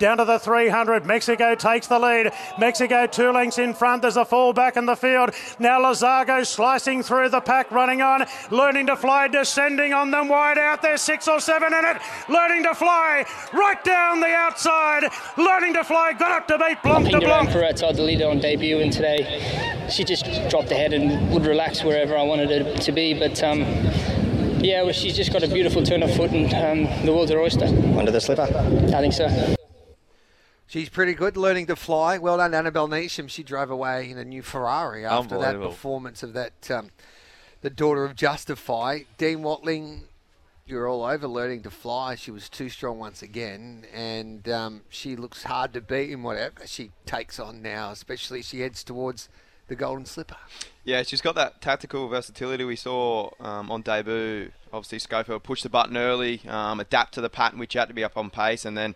Down to the 300. Mexico takes the lead. Mexico two lengths in front. There's a fall back in the field. Now Lazago slicing through the pack, running on. Learning to fly, descending on them wide out there. Six or seven in it. Learning to fly right down the outside. Learning to fly. Got up to beat Blanc de Blanc. for outside the leader on debut, and today she just dropped ahead and would relax wherever I wanted her to be. But um, yeah, well, she's just got a beautiful turn of foot, and um, the world's her oyster. Under the slipper? I think so. She's pretty good, learning to fly. Well done, Annabelle Neasham. She drove away in a new Ferrari after that performance of that, um, the daughter of Justify. Dean Watling, you're all over learning to fly. She was too strong once again, and um, she looks hard to beat in whatever she takes on now, especially she heads towards the Golden Slipper. Yeah, she's got that tactical versatility we saw um, on debut. Obviously, Schofield pushed the button early, um, adapt to the pattern, which had to be up on pace, and then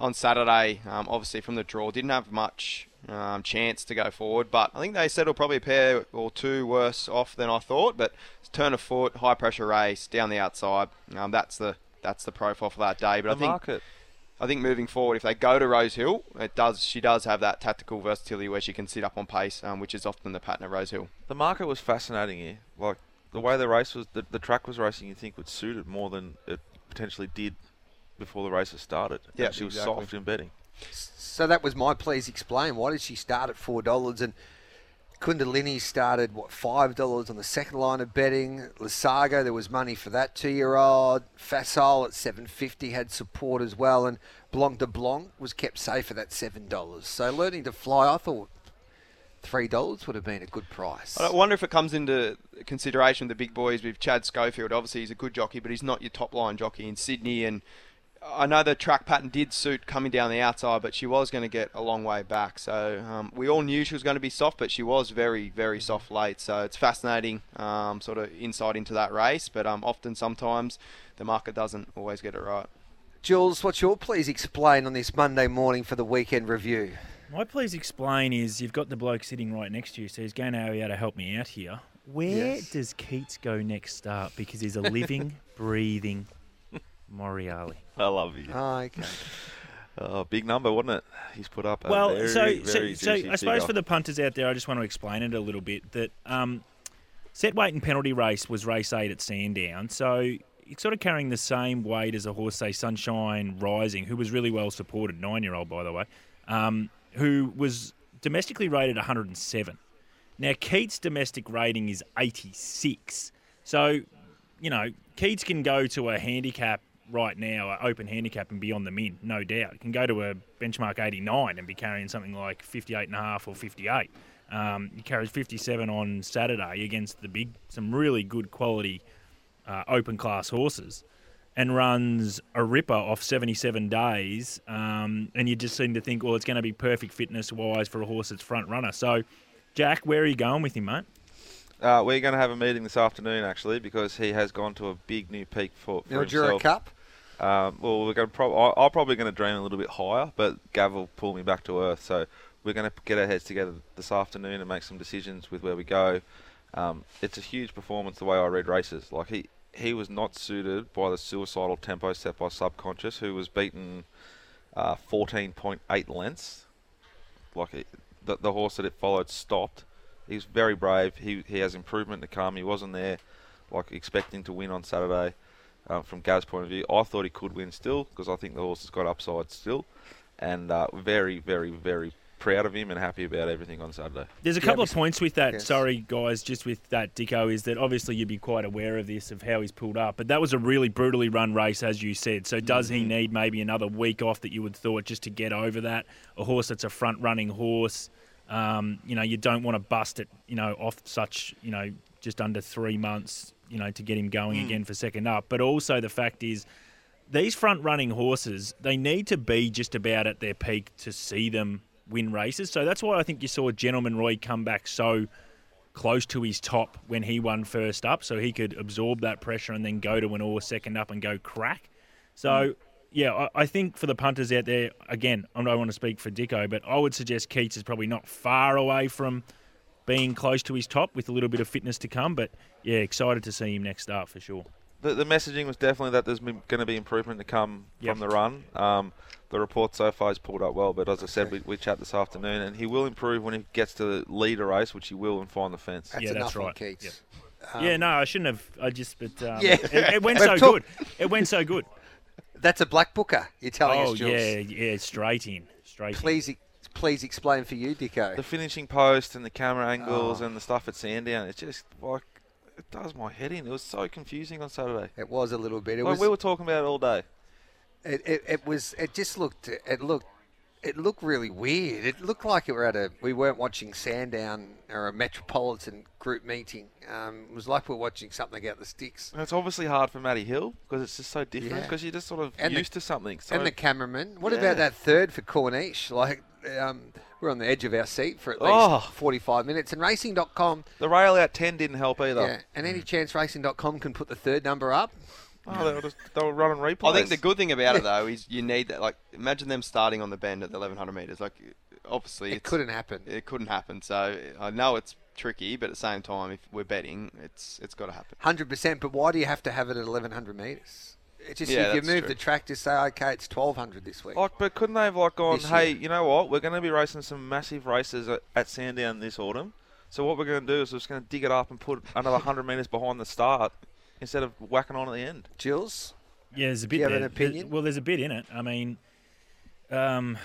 on Saturday, um, obviously from the draw, didn't have much um, chance to go forward. But I think they settled probably a pair or two worse off than I thought. But turn of foot, high pressure race down the outside. Um, that's the that's the profile for that day. But the I think market. I think moving forward, if they go to Rose Hill, it does she does have that tactical versatility where she can sit up on pace, um, which is often the pattern at Rose Hill. The market was fascinating here. Like the way the race was, the, the track was racing. You think would suit it more than it potentially did before the races started. Yeah, she was exactly. soft in betting. So that was my please explain. Why did she start at four dollars and Kundalini started what five dollars on the second line of betting. Lasago, there was money for that two-year-old. Fasol at seven fifty had support as well, and Blanc de Blanc was kept safe at that seven dollars. So learning to fly, I thought three dollars would have been a good price. I wonder if it comes into consideration with the big boys with Chad Schofield. Obviously, he's a good jockey, but he's not your top line jockey in Sydney. And I know the track pattern did suit coming down the outside, but she was going to get a long way back. So um, we all knew she was going to be soft, but she was very, very soft late. So it's fascinating, um, sort of insight into that race. But um, often, sometimes, the market doesn't always get it right. Jules, what's your please explain on this Monday morning for the weekend review? My please explain is you've got the bloke sitting right next to you, so he's going to be able to help me out here. Where Yes. does Keats go next start? Because he's a living, breathing Moriali. I love you. Oh, okay. Oh, big number, wasn't it? He's put up. A Well, very, so very so, so juicy I suppose for the punters out there, I just want to explain it a little bit. That um, set weight and penalty race was race eight at Sandown, so it's sort of carrying the same weight as a horse, say Sunshine Rising, who was really well supported, nine year old by the way, um, who was domestically rated 107. Now Keats' domestic rating is 86, so you know Keats can go to a handicap right now, an open handicap, and be on the min, no doubt. Can go to a benchmark 89 and be carrying something like 58 and a half or 58. Um, he carries 57 on Saturday against the big, some really good quality uh, open class horses, and runs a ripper off 77 days. Um, and you just seem to think, well, it's going to be perfect fitness wise for a horse that's front runner. So, Jack, where are you going with him, mate? Uh, we're going to have a meeting this afternoon, actually, because he has gone to a big new peak for, for Mildura. Cup? Um, well, we're going to prob- I- I'm probably going to dream a little bit higher, but Gav will pull me back to earth. So we're going to get our heads together this afternoon and make some decisions with where we go. Um, it's a huge performance the way I read races. Like he, he was not suited by the suicidal tempo set by Subconscious, who was beaten uh, 14.8 lengths. Like it, the, the horse that it followed stopped. He was very brave. He he has improvement to come. He wasn't there, like expecting to win on Saturday. Um, from Gav's point of view, I thought he could win still because I think the horse has got upside still, and uh, very very very proud of him and happy about everything on Saturday. There's a couple we of points with that. yes. Sorry, guys, just with that, Dicko, is that obviously you'd be quite aware of this, of how he's pulled up. But that was a really brutally run race, as you said. So does he need maybe another week off that you would thought just to get over that? A horse that's a front running horse, um, you know, you don't want to bust it, you know, off such, you know, just under three months, you know, to get him going again for second up. But also the fact is, these front running horses, they need to be just about at their peak to see them win races. So that's why I think you saw Gentleman Roy come back so close to his top when he won first up, so he could absorb that pressure and then go to an or second up and go crack. So. Yeah, I, I think for the punters out there, again, I don't want to speak for Dicko, but I would suggest Keats is probably not far away from being close to his top with a little bit of fitness to come. But yeah, excited to see him next start for sure. the, the messaging was definitely that there's going to be improvement to come Yep. from the run. Um, the report so far has pulled up well, but as I said, we, we chat this afternoon, and he will improve when he gets to lead a race, which he will, and find the fence. That's Yeah, enough that's right. Keats. Yep. Um, yeah, no, I shouldn't have. I just, but um, Yeah. it, it went so good. It went so good. That's a black booker. You're telling oh us, Jules. yeah, yeah, straight in, straight in. Please, ex- please explain for you, Dicko. The finishing post and the camera angles Oh. and the stuff at Sandown, it's just like it does my head in. It was so confusing on Saturday. It was a little bit. It Like, was. we were talking about it all day. It, it, it was. It just looked. It looked. It looked really weird. It looked like it were at a. We weren't watching Sandown or a Metropolitan group meeting. Um, it was like we're watching something out the sticks. And it's obviously hard for Matty Hill because it's just so different Yeah. because you're just sort of And the- used to something. So and the cameraman. What Yeah. about that third for Corniche? Like, um, we're on the edge of our seat for at least Oh. 45 minutes. And Racing.com, the rail out 10 didn't help either. yeah, and any chance Racing.com can put the third number up? Oh, they were, just, they were running replays. I think the good thing about it though is you need that. Like, imagine them starting on the bend at the 1100 meters. Like, obviously, It it's, couldn't happen. It couldn't happen. So I know it's tricky, but at the same time, if we're betting, it's it's got to happen. Hundred percent. But why do you have to have it at eleven hundred meters? It's just Yeah, if you that's move true. the track to say, okay, it's twelve hundred this week. Like, but couldn't they have like gone, This hey, you know what? We're going to be racing some massive races at, at Sandown this autumn. So what we're going to do is we're just going to dig it up and put another 100 metres behind the start instead of whacking on at the end. Jules, Yeah, there's a bit you have there. an opinion? There- well, there's a bit in it. I mean, um,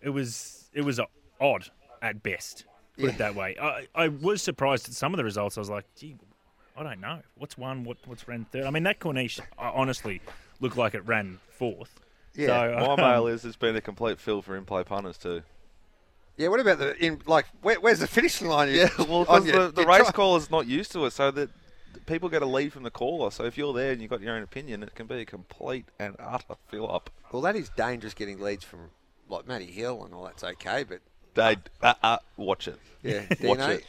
it was it was odd at best. Put Yeah. it that way. I, I was surprised at some of the results. I was like, gee, I don't know. What's one? What what's ran third? I mean, that Corniche honestly looked like it ran fourth. Yeah. So, My um, mail is it's been a complete fill for in-play punters too. yeah. What about the in like? Where, where's the finishing line? Yeah, well, on because your- the, the race tri- caller's not used to it, so that people get a lead from the caller. So if you're there and you've got your own opinion, it can be a complete and utter fill up. Well, that is dangerous getting leads from like Matty Hill and all that's okay, but They uh, uh, watch it. yeah, Watch it.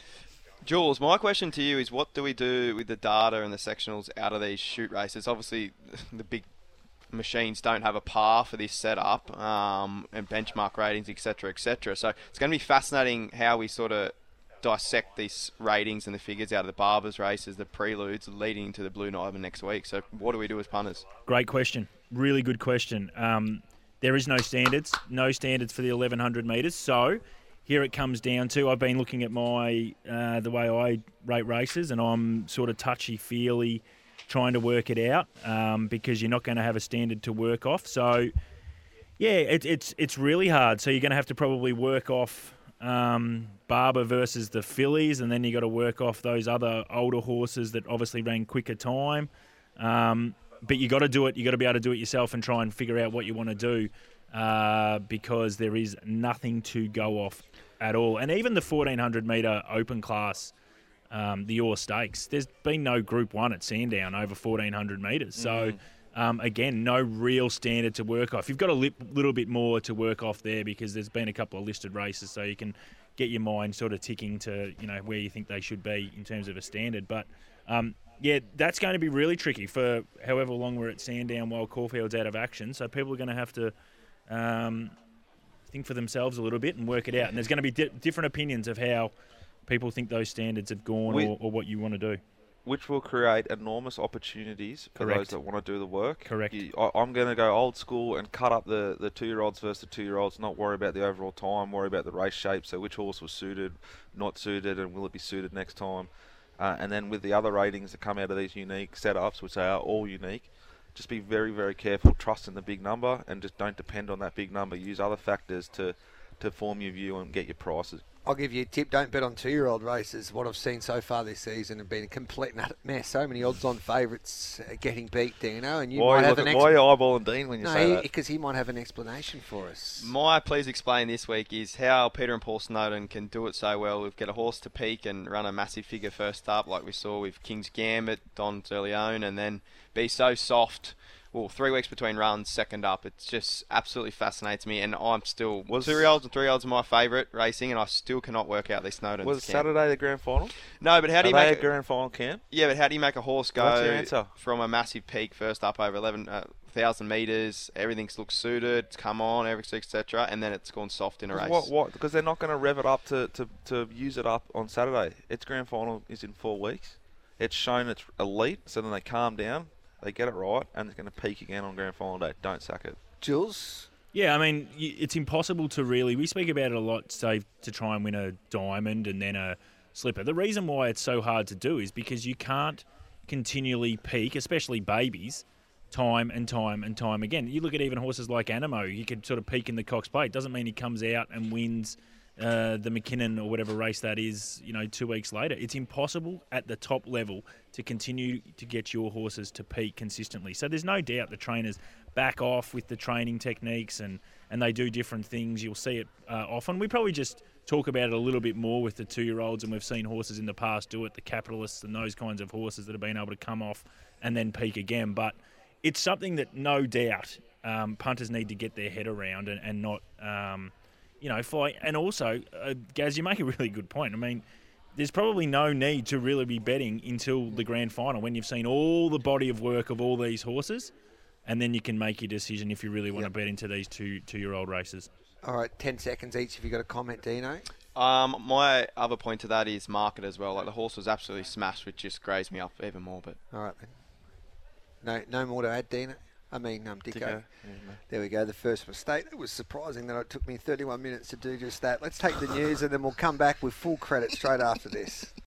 Jules, my question to you is what do we do with the data and the sectionals out of these shoot races? Obviously, the big machines don't have a par for this setup um, and benchmark ratings, etc., etc. So it's going to be fascinating how we sort of dissect these ratings and the figures out of the Barbers races, the preludes leading to the Blue Diamond next week. So what do we do as punters? Great question. Really good question. Um, there is no standards, no standards for the 1100 metres. So here it comes down to I've been looking at my uh, the way I rate races, and I'm sort of touchy feely trying to work it out um, because you're not going to have a standard to work off. So yeah, it, it's it's really hard. So you're going to have to probably work off um, Barber versus the fillies, and then you got to work off those other older horses that obviously ran quicker time. Um, but you got to do it. You got to be able to do it yourself and try and figure out what you want to do, uh, because there is nothing to go off at all. And even the 1400 meter open class, um, the Orr Stakes, there's been no Group One at Sandown over 1400 meters. So. Um, again, no real standard to work off. You've got a li- little bit more to work off there because there's been a couple of listed races, so you can get your mind sort of ticking to you know where you think they should be in terms of a standard. But um, yeah, that's going to be really tricky for however long we're at Sandown while Caulfield's out of action. So people are going to have to um, think for themselves a little bit and work it out. And there's going to be di- different opinions of how people think those standards have gone We- or, or what you want to do. Which will create enormous opportunities for Correct. those that want to do the work. Correct. You, I, I'm going to go old school and cut up the, the two year olds versus the two year olds, not worry about the overall time, worry about the race shape. So, which horse was suited, not suited, and will it be suited next time? Uh, and then with the other ratings that come out of these unique setups, which they are all unique, just be very, very careful. Trust in the big number and just don't depend on that big number. Use other factors to, to form your view and get your prices. I'll give you a tip. Don't bet on two-year-old races. What I've seen so far this season have been a complete mess. So many odds-on favourites uh, getting beat, Dino, and you why, might have an at, why are you eyeballing Dean when you say no, that? because he might have an explanation for us. My please explain this week is how Peter and Paul Snowden can do it so well. We've got a horse to peak and run a massive figure first up, like we saw with King's Gambit, Don Leone, and then be so soft. Well, three weeks between runs, second up. It just absolutely fascinates me, and I'm still Was- two year olds and three year olds are my favourite racing, and I still cannot work out these Snowden. Was Saturday the grand final? No, but how do Are you make a grand final camp? yeah, but how do you make a horse go What's your answer? from a massive peak first up over 11,000 uh, metres, everything looks suited, it's come on, everything, etc., and then it's gone soft in a race? What? What? Because they're not going to rev it up to, to, to use it up on Saturday. Its grand final is in four weeks. It's shown it's elite, so then they calm down. They get it right, and it's going to peak again on grand final day. Don't sack it. Jules, Yeah, I mean, it's impossible to really. We speak about it a lot, say, to try and win a diamond and then a slipper. The reason why it's so hard to do is because you can't continually peak, especially babies, time and time and time again. You look at even horses like Anamoe, he could sort of peak in the Cox Plate. Doesn't mean he comes out and wins uh, the Mackinnon or whatever race that is, you know, two weeks later. It's impossible at the top level to continue to get your horses to peak consistently. So there's no doubt the trainers back off with the training techniques and, and they do different things. You'll see it uh, often. We probably just talk about it a little bit more with the two year olds, and we've seen horses in the past do it, the capitalists and those kinds of horses that have been able to come off and then peak again. But it's something that no doubt um, punters need to get their head around and, and not, um, you know, fight. And also, uh, Gaz, you make a really good point. I mean, there's probably no need to really be betting until the grand final when you've seen all the body of work of all these horses, and then you can make your decision if you really want Yep. to bet into these two two year old races. all right, 10 seconds each. If you've got a comment, Dino. Um, my other point to that is market as well. Like the horse was absolutely smashed, which just grazed me up even more. But All right, then. No, no more to add, Dino. I mean, um. Yeah. There we go. The first mistake. It was surprising that it took me 31 minutes to do just that. Let's take the news and then we'll come back with full credit straight after this.